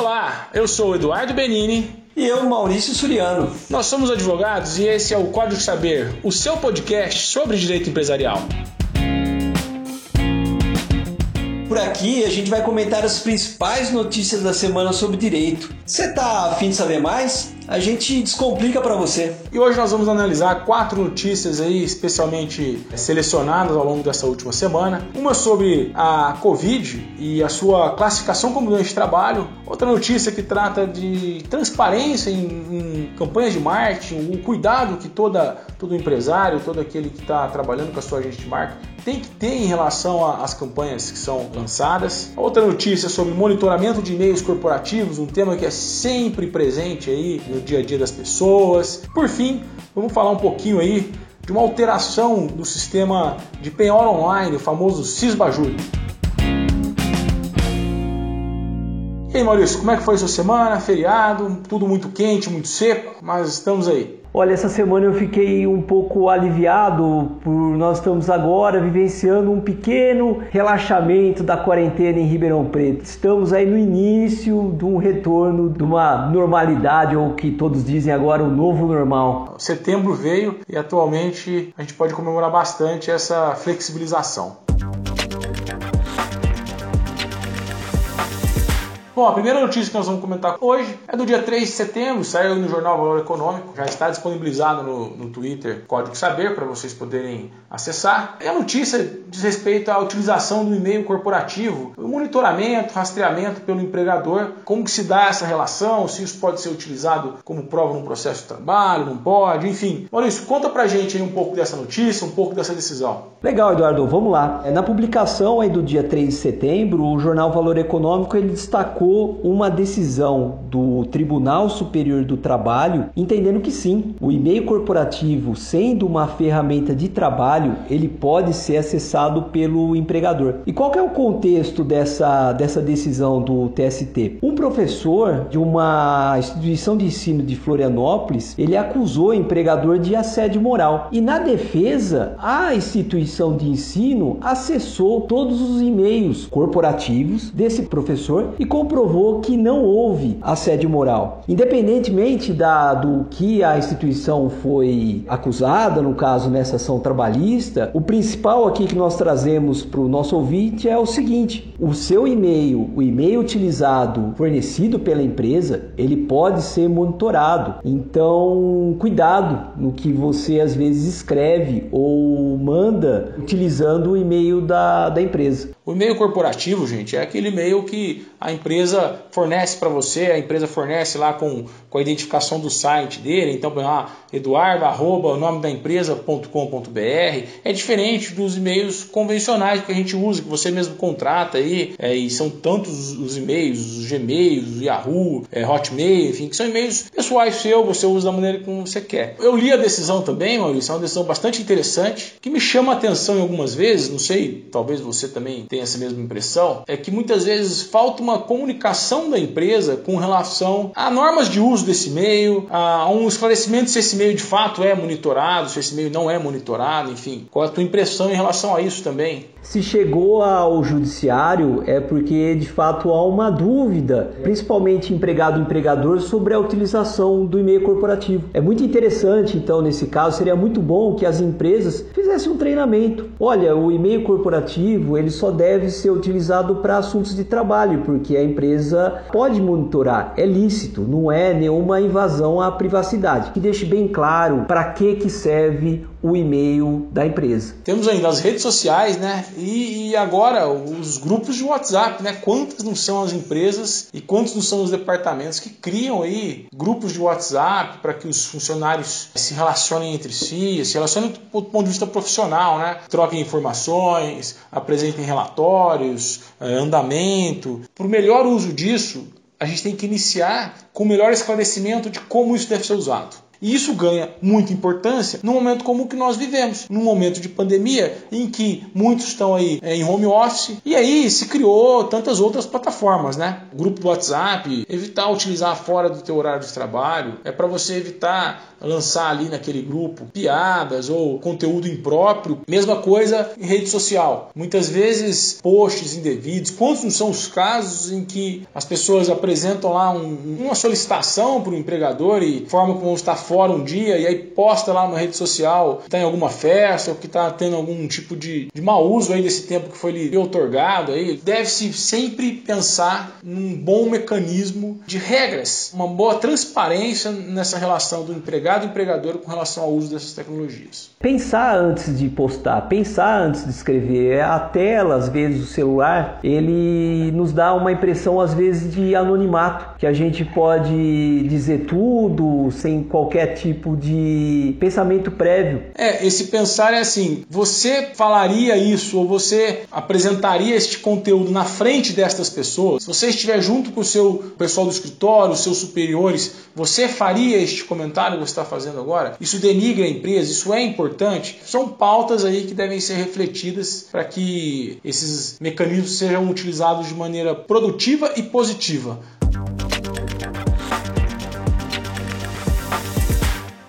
Olá, eu sou o Eduardo Benini. E eu, Maurício Suriano. Nós somos advogados e esse é o Código Saber, o seu podcast sobre direito empresarial. Por aqui a gente vai comentar as principais notícias da semana sobre direito. Você tá afim de saber mais? A gente descomplica para você. E hoje nós vamos analisar quatro notícias aí, especialmente selecionadas ao longo dessa última semana. Uma sobre a Covid e a sua classificação como doença de trabalho. Outra notícia que trata de transparência em, em campanhas de marketing, o cuidado que toda, todo empresário, todo aquele que está trabalhando com a sua agente de marketing tem que ter em relação às campanhas que são lançadas. Outra notícia sobre monitoramento de e-mails corporativos, um tema que é sempre presente aí dia a dia das pessoas. Por fim, vamos falar um pouquinho aí de uma alteração do sistema de penhora online, o famoso Cisbajur. E aí, Maurício, como é que foi sua semana? Feriado, tudo muito quente, muito seco, mas estamos aí. Olha, essa semana eu fiquei um pouco aliviado por nós estamos agora vivenciando um pequeno relaxamento da quarentena em Ribeirão Preto. Estamos aí no início de um retorno de uma normalidade ou que todos dizem agora o novo normal. Setembro veio e atualmente a gente pode comemorar bastante essa flexibilização. Bom, a primeira notícia que nós vamos comentar hoje é do dia 3 de setembro, saiu no jornal Valor Econômico, já está disponibilizado no, no Twitter Código Saber para vocês poderem acessar. E a notícia diz respeito à utilização do e-mail corporativo, o monitoramento, rastreamento pelo empregador, como que se dá essa relação, se isso pode ser utilizado como prova num processo de trabalho, não pode, enfim. Maurício, conta pra gente um pouco dessa notícia, um pouco dessa decisão. Legal, Eduardo, vamos lá. É, na publicação aí do dia 3 de setembro, o jornal Valor Econômico ele destacou uma decisão do Tribunal Superior do Trabalho, entendendo que sim, o e-mail corporativo, sendo uma ferramenta de trabalho, ele pode ser acessado pelo empregador. E qual é o contexto dessa, dessa decisão do TST? Um professor de uma instituição de ensino de Florianópolis, ele acusou o empregador de assédio moral. E na defesa, a instituição de ensino acessou todos os e-mails corporativos desse professor e comprou provou que não houve assédio moral. Independentemente da, do que a instituição foi acusada, no caso nessa ação trabalhista, o principal aqui que nós trazemos para o nosso ouvinte é o seguinte: o seu e-mail, o e-mail utilizado, fornecido pela empresa, ele pode ser monitorado. Então, cuidado no que você às vezes escreve ou manda utilizando o e-mail da, da empresa. O e-mail corporativo, gente, é aquele e-mail que a empresa fornece para você, a empresa fornece lá com, com a identificação do site dele, então, ah, eduardo, arroba, o nome da empresa.com.br, é diferente dos e-mails convencionais que a gente usa, que você mesmo contrata aí, é, e são tantos os e-mails, os Gmails, o Yahoo, é, Hotmail, enfim, que são e-mails pessoais seu, você usa da maneira como você quer. Eu li a decisão também, Maurício, é uma decisão bastante interessante, que me chama a atenção em algumas vezes, não sei, talvez você também tenha essa mesma impressão, é que muitas vezes falta uma comunicação da empresa com relação a normas de uso desse e-mail, a um esclarecimento se esse e-mail de fato é monitorado, se esse e-mail não é monitorado, enfim. Qual é a tua impressão em relação a isso também? Se chegou ao judiciário é porque de fato há uma dúvida, principalmente empregado empregador, sobre a utilização do e-mail corporativo. É muito interessante, então, nesse caso, seria muito bom que as empresas fizessem um treinamento. Olha, o e-mail corporativo ele só deve ser utilizado para assuntos de trabalho, porque a empresa pode monitorar, é lícito, não é nenhuma invasão à privacidade. Que deixe bem claro para que, que serve o e-mail da empresa. Temos ainda as redes sociais, né? E, e, agora os grupos de WhatsApp, né? Quantas não são as empresas e quantos não são os departamentos que criam aí grupos de WhatsApp para que os funcionários se relacionem entre si, se relacionem do ponto de vista profissional, né? Troquem informações, apresentem relatórios, eh, andamento. Para o melhor uso disso, a gente tem que iniciar com o melhor esclarecimento de como isso deve ser usado. E isso ganha muita importância no momento como o que nós vivemos, num momento de pandemia em que muitos estão aí é, em home office e aí se criou tantas outras plataformas, né? grupo WhatsApp, evitar utilizar fora do teu horário de trabalho, é para você evitar lançar ali naquele grupo piadas ou conteúdo impróprio. Mesma coisa em rede social. Muitas vezes posts indevidos. Quantos não são os casos em que as pessoas apresentam lá um, uma solicitação para o empregador e forma como está fora um dia e aí posta lá na rede social que está em alguma festa ou que está tendo algum tipo de, de mau uso aí desse tempo que foi lhe otorgado aí. Deve-se sempre pensar num bom mecanismo de regras, uma boa transparência nessa relação do empregado e empregador com relação ao uso dessas tecnologias. Pensar antes de postar, pensar antes de escrever. A tela, às vezes, o celular, ele nos dá uma impressão, às vezes, de anonimato, que a gente pode dizer tudo sem qualquer tipo de pensamento prévio. É, esse pensar é assim: você falaria isso ou você apresentaria este conteúdo na frente destas pessoas? Se você estiver junto com o seu pessoal do escritório, os seus superiores, você faria este comentário você está fazendo agora? Isso denigra a empresa? Isso é importante? São pautas aí que devem ser refletidas para que esses mecanismos sejam utilizados de maneira produtiva e positiva.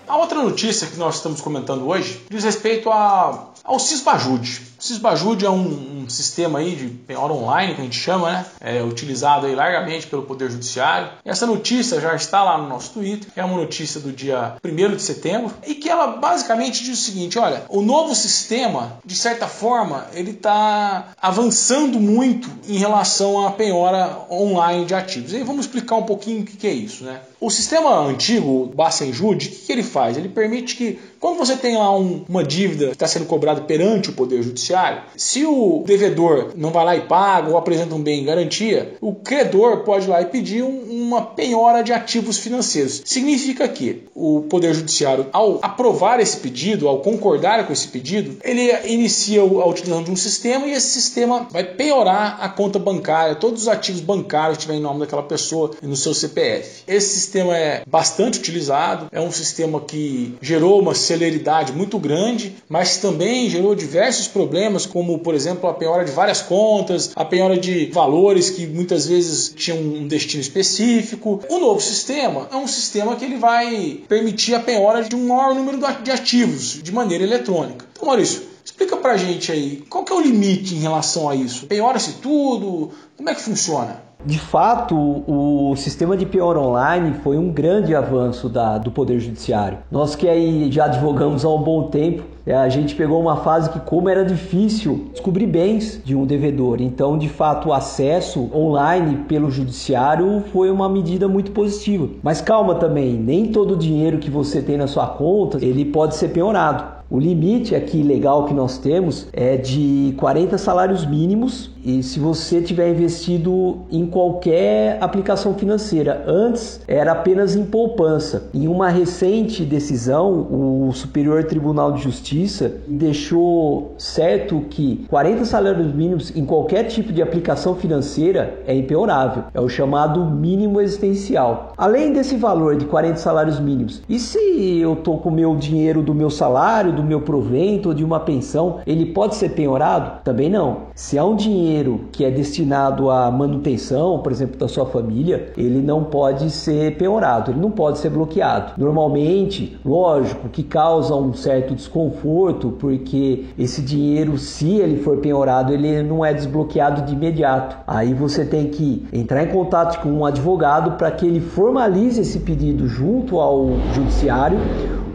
A outra notícia que nós estamos comentando hoje diz respeito a, ao Cisbajude. O Cisbajude é um, um, sistema aí de penhora online que a gente chama, né? É utilizado aí largamente pelo Poder Judiciário. Essa notícia já está lá no nosso Twitter. É uma notícia do dia 1 de setembro e que ela basicamente diz o seguinte: olha, o novo sistema, de certa forma, ele está avançando muito em relação à penhora online de ativos. E aí vamos explicar um pouquinho o que é isso, né? O sistema antigo, o Bacenjude, o que ele faz? Ele permite que, quando você tem lá um, uma dívida que está sendo cobrada perante o Poder Judiciário, se o devedor não vai lá e paga ou apresenta um bem em garantia, o credor pode ir lá e pedir um, uma penhora de ativos financeiros. Significa que o Poder Judiciário, ao aprovar esse pedido, ao concordar com esse pedido, ele inicia a utilização de um sistema e esse sistema vai penhorar a conta bancária, todos os ativos bancários que estiver em nome daquela pessoa no seu CPF. Esse sistema é bastante utilizado, é um sistema que gerou uma celeridade muito grande, mas também gerou diversos problemas, como por exemplo a penhora de várias contas, a penhora de valores que muitas vezes tinham um destino específico. O novo sistema é um sistema que ele vai permitir a penhora de um maior número de ativos de maneira eletrônica. Então, Maurício, explica pra gente aí, qual que é o limite em relação a isso? Penhora-se tudo? Como é que funciona? De fato, o sistema de penhora online foi um grande avanço da, do Poder Judiciário. Nós que aí já advogamos há um bom tempo, é, a gente pegou uma fase que, como era difícil descobrir bens de um devedor, então, de fato, o acesso online pelo judiciário foi uma medida muito positiva. Mas calma também, nem todo o dinheiro que você tem na sua conta ele pode ser penhorado. O limite aqui legal que nós temos é de 40 salários mínimos e se você tiver investido em qualquer aplicação financeira, antes era apenas em poupança. Em uma recente decisão, o Superior Tribunal de Justiça deixou certo que 40 salários mínimos em qualquer tipo de aplicação financeira é impenhorável. É o chamado mínimo existencial. Além desse valor de 40 salários mínimos, e se eu tô com o meu dinheiro do meu salário, do meu provento ou de uma pensão, ele pode ser penhorado? Também não. Se há um dinheiro que é destinado à manutenção, por exemplo, da sua família, ele não pode ser penhorado, ele não pode ser bloqueado. Normalmente, lógico que causa um certo desconforto, porque esse dinheiro, se ele for penhorado, ele não é desbloqueado de imediato. Aí você tem que entrar em contato com um advogado para que ele formalize esse pedido junto ao judiciário,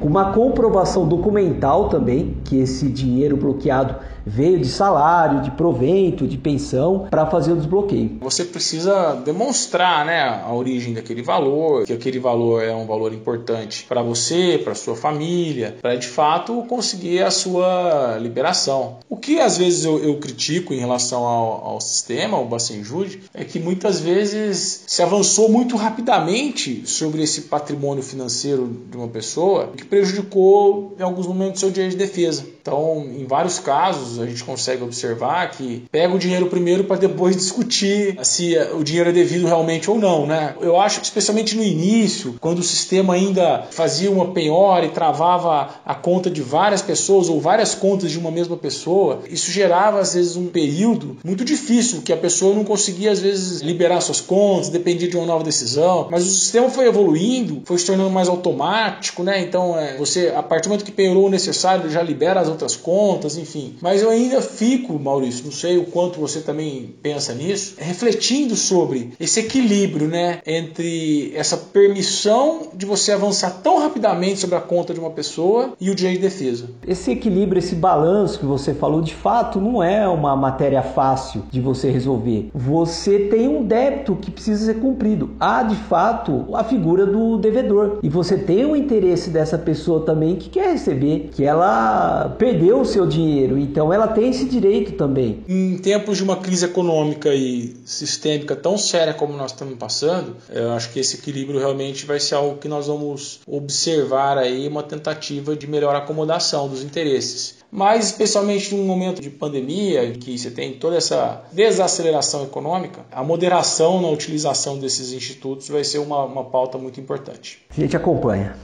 uma comprovação documental também que esse dinheiro bloqueado veio de salário, de provento, de pensão para fazer o desbloqueio. Você precisa demonstrar, né, a origem daquele valor, que aquele valor é um valor importante para você, para sua família, para de fato conseguir a sua liberação. O que às vezes eu, eu critico em relação ao, ao sistema, ao Bacenjude, é que muitas vezes se avançou muito rapidamente sobre esse patrimônio financeiro de uma pessoa, que prejudicou em alguns momentos seu direito de defesa. Então, em vários casos, a gente consegue observar que pega o dinheiro primeiro para depois discutir se o dinheiro é devido realmente ou não, né? Eu acho que especialmente no início, quando o sistema ainda fazia uma penhora e travava a conta de várias pessoas ou várias contas de uma mesma pessoa, isso gerava às vezes um período muito difícil que a pessoa não conseguia às vezes liberar suas contas, dependia de uma nova decisão. Mas o sistema foi evoluindo, foi se tornando mais automático, né? Então é, você a partir do momento que penhorou o necessário já libera as contas, enfim. Mas eu ainda fico, Maurício, não sei o quanto você também pensa nisso, refletindo sobre esse equilíbrio, né, entre essa permissão de você avançar tão rapidamente sobre a conta de uma pessoa e o direito de defesa. Esse equilíbrio, esse balanço que você falou, de fato, não é uma matéria fácil de você resolver. Você tem um débito que precisa ser cumprido. Há, de fato, a figura do devedor. E você tem o interesse dessa pessoa também que quer receber, que ela perdeu o seu dinheiro, então ela tem esse direito também. Em tempos de uma crise econômica e sistêmica tão séria como nós estamos passando, eu acho que esse equilíbrio realmente vai ser algo que nós vamos observar aí uma tentativa de melhor acomodação dos interesses. Mas especialmente num momento de pandemia, em que você tem toda essa desaceleração econômica, a moderação na utilização desses institutos vai ser uma, uma pauta muito importante. A gente acompanha.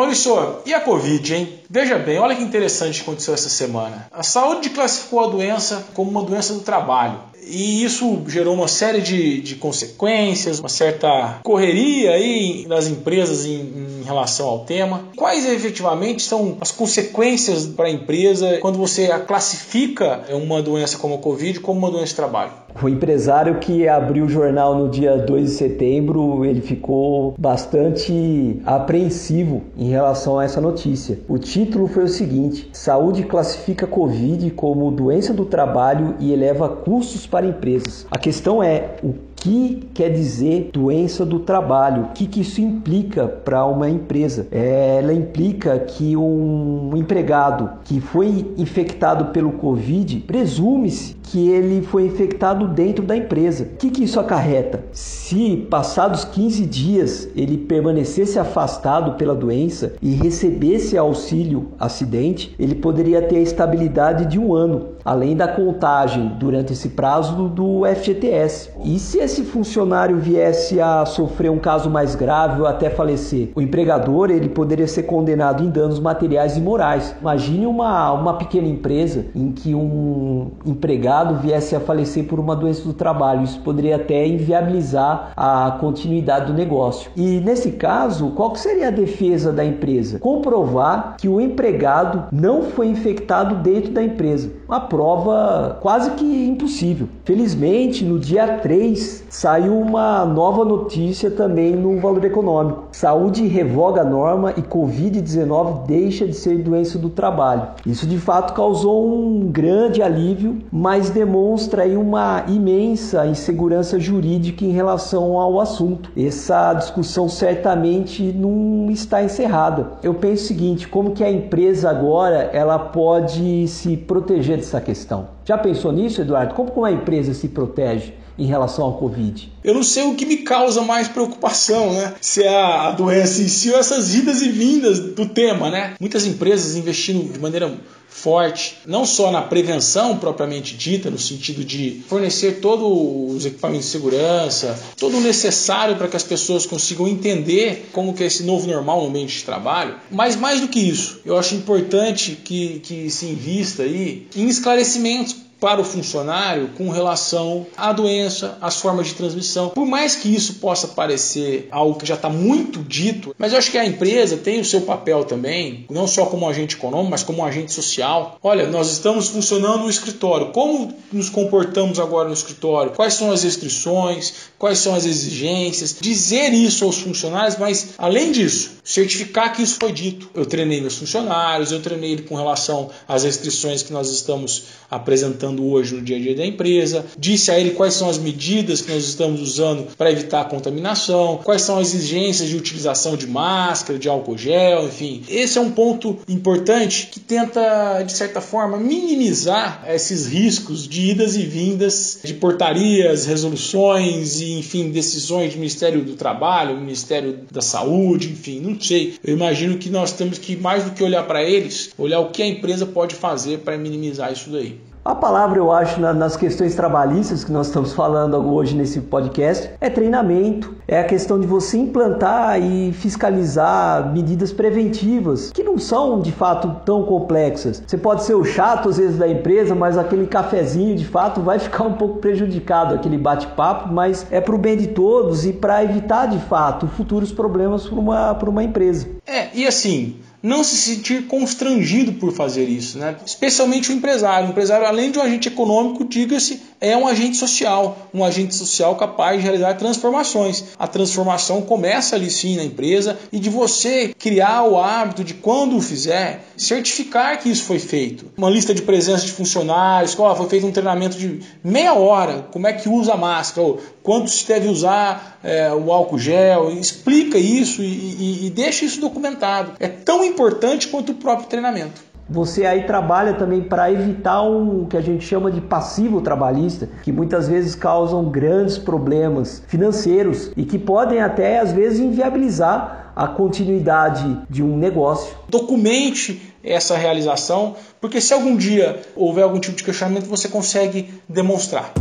Maurício, e a Covid, hein? Veja bem, olha que interessante que aconteceu essa semana. A saúde classificou a doença como uma doença do trabalho. E isso gerou uma série de, de consequências, uma certa correria aí das empresas em, em relação ao tema. Quais efetivamente são as consequências para a empresa quando você classifica uma doença como a Covid como uma doença de trabalho? O empresário que abriu o jornal no dia 2 de setembro, ele ficou bastante apreensivo em relação a essa notícia. O título foi o seguinte: Saúde classifica Covid como doença do trabalho e eleva custos para empresas. A questão é o que quer dizer doença do trabalho? O que, que isso implica para uma empresa? É, ela implica que um empregado que foi infectado pelo Covid, presume-se que ele foi infectado dentro da empresa. O que, que isso acarreta? Se passados 15 dias ele permanecesse afastado pela doença e recebesse auxílio acidente, ele poderia ter a estabilidade de um ano, além da contagem durante esse prazo do FGTS. E se esse funcionário viesse a sofrer um caso mais grave ou até falecer, o empregador ele poderia ser condenado em danos materiais e morais. Imagine uma, uma pequena empresa em que um empregado viesse a falecer por uma doença do trabalho. Isso poderia até inviabilizar a continuidade do negócio. E nesse caso, qual seria a defesa da empresa? Comprovar que o empregado não foi infectado dentro da empresa. Uma prova quase que impossível. Felizmente, no dia 3 saiu uma nova notícia também no valor econômico. Saúde revoga a norma e Covid-19 deixa de ser doença do trabalho. Isso de fato causou um grande alívio, mas demonstra aí uma imensa insegurança jurídica em relação ao assunto. Essa discussão certamente não está encerrada. Eu penso o seguinte, como que a empresa agora ela pode se proteger dessa questão? Já pensou nisso, Eduardo? Como uma empresa se protege? Em relação ao Covid? Eu não sei o que me causa mais preocupação, né? Se é a doença em si ou essas idas e vindas do tema, né? Muitas empresas investindo de maneira forte, não só na prevenção propriamente dita, no sentido de fornecer todos os equipamentos de segurança, todo o necessário para que as pessoas consigam entender como que é esse novo normal no ambiente de trabalho, mas mais do que isso, eu acho importante que, que se invista aí em esclarecimentos para o funcionário com relação à doença, às formas de transmissão. Por mais que isso possa parecer algo que já está muito dito, mas eu acho que a empresa tem o seu papel também, não só como agente econômico, mas como agente social. Olha, nós estamos funcionando no escritório. Como nos comportamos agora no escritório? Quais são as restrições? Quais são as exigências? Dizer isso aos funcionários, mas além disso, certificar que isso foi dito. Eu treinei meus funcionários, eu treinei com relação às restrições que nós estamos apresentando hoje no dia a dia da empresa, disse a ele quais são as medidas que nós estamos usando para evitar a contaminação, quais são as exigências de utilização de máscara, de álcool gel, enfim. Esse é um ponto importante que tenta, de certa forma, minimizar esses riscos de idas e vindas de portarias, resoluções e, enfim, decisões do Ministério do Trabalho, Ministério da Saúde, enfim, não sei. Eu imagino que nós temos que, mais do que olhar para eles, olhar o que a empresa pode fazer para minimizar isso daí. A palavra, eu acho, nas questões trabalhistas que nós estamos falando hoje nesse podcast é treinamento, é a questão de você implantar e fiscalizar medidas preventivas que não são de fato tão complexas. Você pode ser o chato às vezes da empresa, mas aquele cafezinho de fato vai ficar um pouco prejudicado, aquele bate-papo, mas é para o bem de todos e para evitar de fato futuros problemas para uma, uma empresa. É, e assim, não se sentir constrangido por fazer isso, né? especialmente o empresário. O empresário, além de um agente econômico, diga-se, é um agente social, um agente social capaz de realizar transformações. A transformação começa ali sim na empresa e de você criar o hábito de quando o fizer, certificar que isso foi feito. Uma lista de presença de funcionários, oh, foi feito um treinamento de meia hora, como é que usa a máscara, ou quanto se deve usar é, o álcool gel, explica isso e, e, e deixa isso documentado. É tão importante quanto o próprio treinamento. Você aí trabalha também para evitar um que a gente chama de passivo trabalhista, que muitas vezes causam grandes problemas financeiros e que podem até às vezes inviabilizar a continuidade de um negócio. Documente essa realização, porque se algum dia houver algum tipo de questionamento, você consegue demonstrar.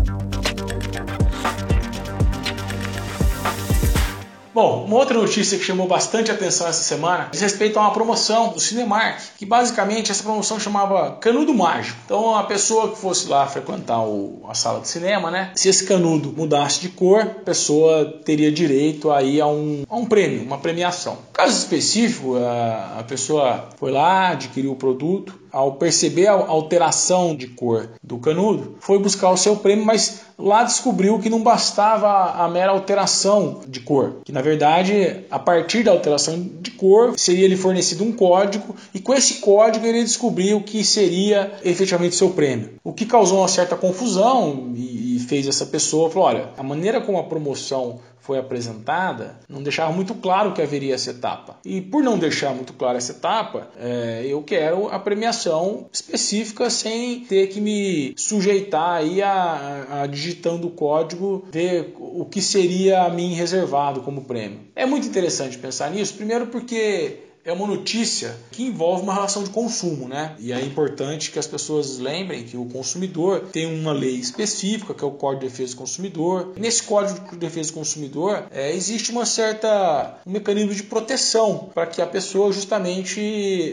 Bom, uma outra notícia que chamou bastante atenção essa semana diz respeito a uma promoção do Cinemark, que basicamente essa promoção chamava Canudo Mágico. Então a pessoa que fosse lá frequentar o, a sala de cinema, né? Se esse canudo mudasse de cor, a pessoa teria direito aí a um, a um prêmio, uma premiação. No caso específico, a, a pessoa foi lá, adquiriu o produto, ao perceber a alteração de cor do canudo, foi buscar o seu prêmio, mas lá descobriu que não bastava a mera alteração de cor, que na verdade, a partir da alteração de cor, seria lhe fornecido um código e com esse código ele descobriu o que seria efetivamente seu prêmio. O que causou uma certa confusão e fez essa pessoa falar, olha, a maneira como a promoção foi apresentada não deixava muito claro que haveria essa etapa. E por não deixar muito claro essa etapa, é, eu quero a premiação específica sem ter que me sujeitar aí a, a digitando o código, ver o que seria a mim reservado como prêmio. É muito interessante pensar nisso, primeiro porque é uma notícia que envolve uma relação de consumo, né? E é importante que as pessoas lembrem que o consumidor tem uma lei específica, que é o Código de Defesa do Consumidor. Nesse Código de Defesa do Consumidor é, existe uma certa um mecanismo de proteção para que a pessoa justamente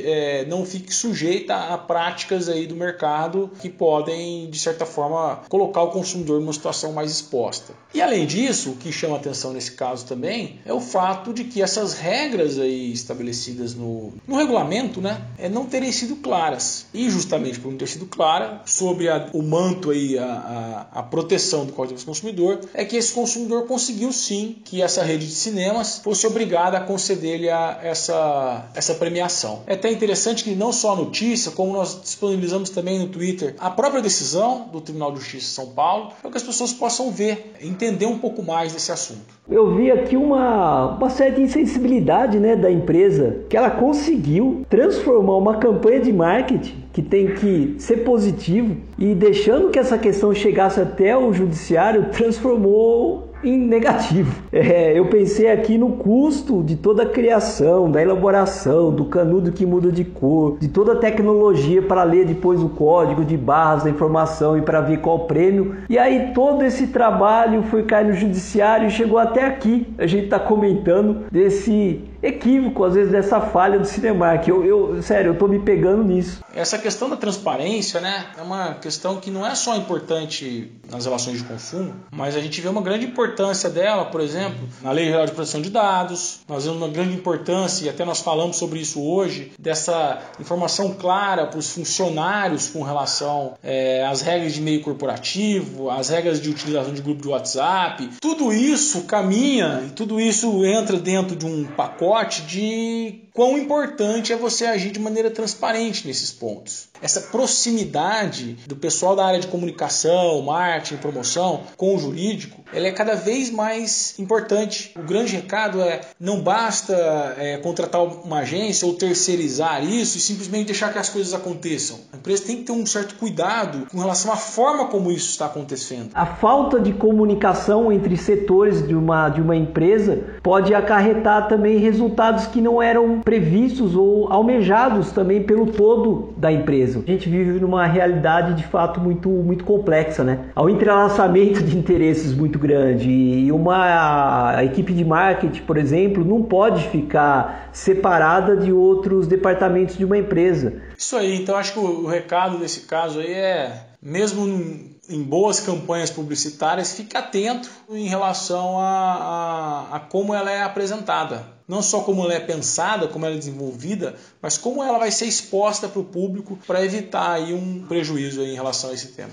é, não fique sujeita a práticas aí do mercado que podem de certa forma colocar o consumidor numa situação mais exposta. E além disso, o que chama atenção nesse caso também é o fato de que essas regras aí estabelecidas no, no regulamento, né, é não terem sido claras. E justamente por não ter sido clara, sobre a, o manto aí, a, a, a, proteção do Código do Consumidor, é que esse consumidor conseguiu sim que essa rede de cinemas fosse obrigada a conceder-lhe essa, essa premiação. É até interessante que não só a notícia, como nós disponibilizamos também no Twitter a própria decisão do Tribunal de Justiça de São Paulo, para que as pessoas possam ver, entender um pouco mais desse assunto. Eu vi aqui uma, uma certa insensibilidade né, da empresa que ela conseguiu transformar uma campanha de marketing que tem que ser positivo e deixando que essa questão chegasse até o judiciário, transformou em negativo. É, eu pensei aqui no custo de toda a criação, da elaboração, do canudo que muda de cor, de toda a tecnologia para ler depois o código de barras da informação e para ver qual prêmio. E aí todo esse trabalho foi cair no judiciário e chegou até aqui. A gente está comentando desse equívoco, às vezes, dessa falha do Cinemark. Eu, eu, sério, eu tô me pegando nisso. Essa questão da transparência, né, é uma questão que não é só importante nas relações de consumo, mas a gente vê uma grande importância dela, por exemplo, na Lei Geral de Proteção de Dados. Nós vemos uma grande importância, e até nós falamos sobre isso hoje, dessa informação clara para os funcionários com relação é, às regras de meio corporativo, às regras de utilização de grupo de WhatsApp. Tudo isso caminha e tudo isso entra dentro de um pacote pacote de quão importante é você agir de maneira transparente nesses pontos. Essa proximidade do pessoal da área de comunicação, marketing, promoção com o jurídico, ela é cada vez mais importante. O grande recado é não basta é, contratar uma agência ou terceirizar isso e simplesmente deixar que as coisas aconteçam. A empresa tem que ter um certo cuidado com relação à forma como isso está acontecendo. A falta de comunicação entre setores de uma, de uma empresa pode acarretar também resultados que não eram previstos ou almejados também pelo todo da empresa. A gente vive numa realidade de fato muito, muito complexa, né? Um entrelaçamento de interesses muito grande e uma equipe de marketing, por exemplo, não pode ficar separada de outros departamentos de uma empresa. Isso aí, então acho que o recado nesse caso aí é mesmo em boas campanhas publicitárias, fique atento em relação a, a, a, como ela é apresentada. Não só como ela é pensada, como ela é desenvolvida, mas como ela vai ser exposta para o público para evitar aí um prejuízo aí em relação a esse tema.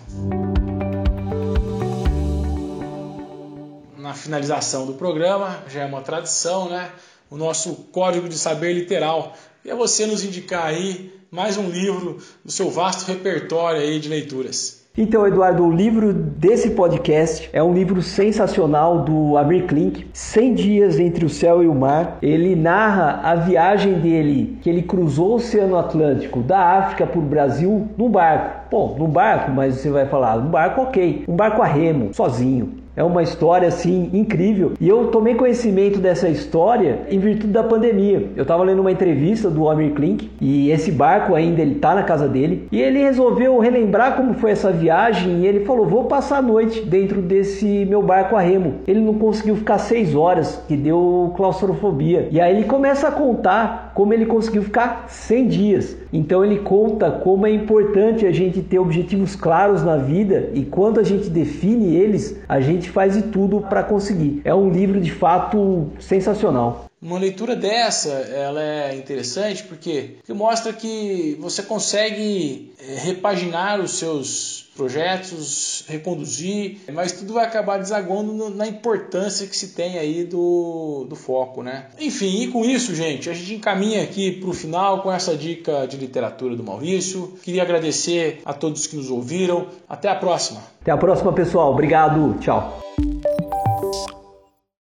Na finalização do programa, já é uma tradição, né? O nosso código de saber literal. E é você nos indicar aí mais um livro do seu vasto repertório aí de leituras. Então, Eduardo, o livro desse podcast é um livro sensacional do Amir Klink, 100 dias entre o céu e o mar. Ele narra a viagem dele, que ele cruzou o Oceano Atlântico, da África para o Brasil, num barco. Bom, num barco, mas você vai falar, um barco ok, um barco a remo, sozinho. É uma história assim incrível. E eu tomei conhecimento dessa história em virtude da pandemia. Eu estava lendo uma entrevista do Amir Klink e esse barco ainda ele tá na casa dele e ele resolveu relembrar como foi essa viagem e ele falou: "Vou passar a noite dentro desse meu barco a remo". Ele não conseguiu ficar seis horas, que deu claustrofobia. E aí ele começa a contar como ele conseguiu ficar 100 dias. Então ele conta como é importante a gente ter objetivos claros na vida e quando a gente define eles, a gente faz de tudo para conseguir. É um livro de fato sensacional. Uma leitura dessa, ela é interessante porque, porque mostra que você consegue é, repaginar os seus projetos, reconduzir, mas tudo vai acabar desaguando na importância que se tem aí do, do foco, né? Enfim, e com isso, gente, a gente encaminha aqui para o final com essa dica de literatura do Maurício. Queria agradecer a todos que nos ouviram. Até a próxima. Até a próxima, pessoal. Obrigado. Tchau.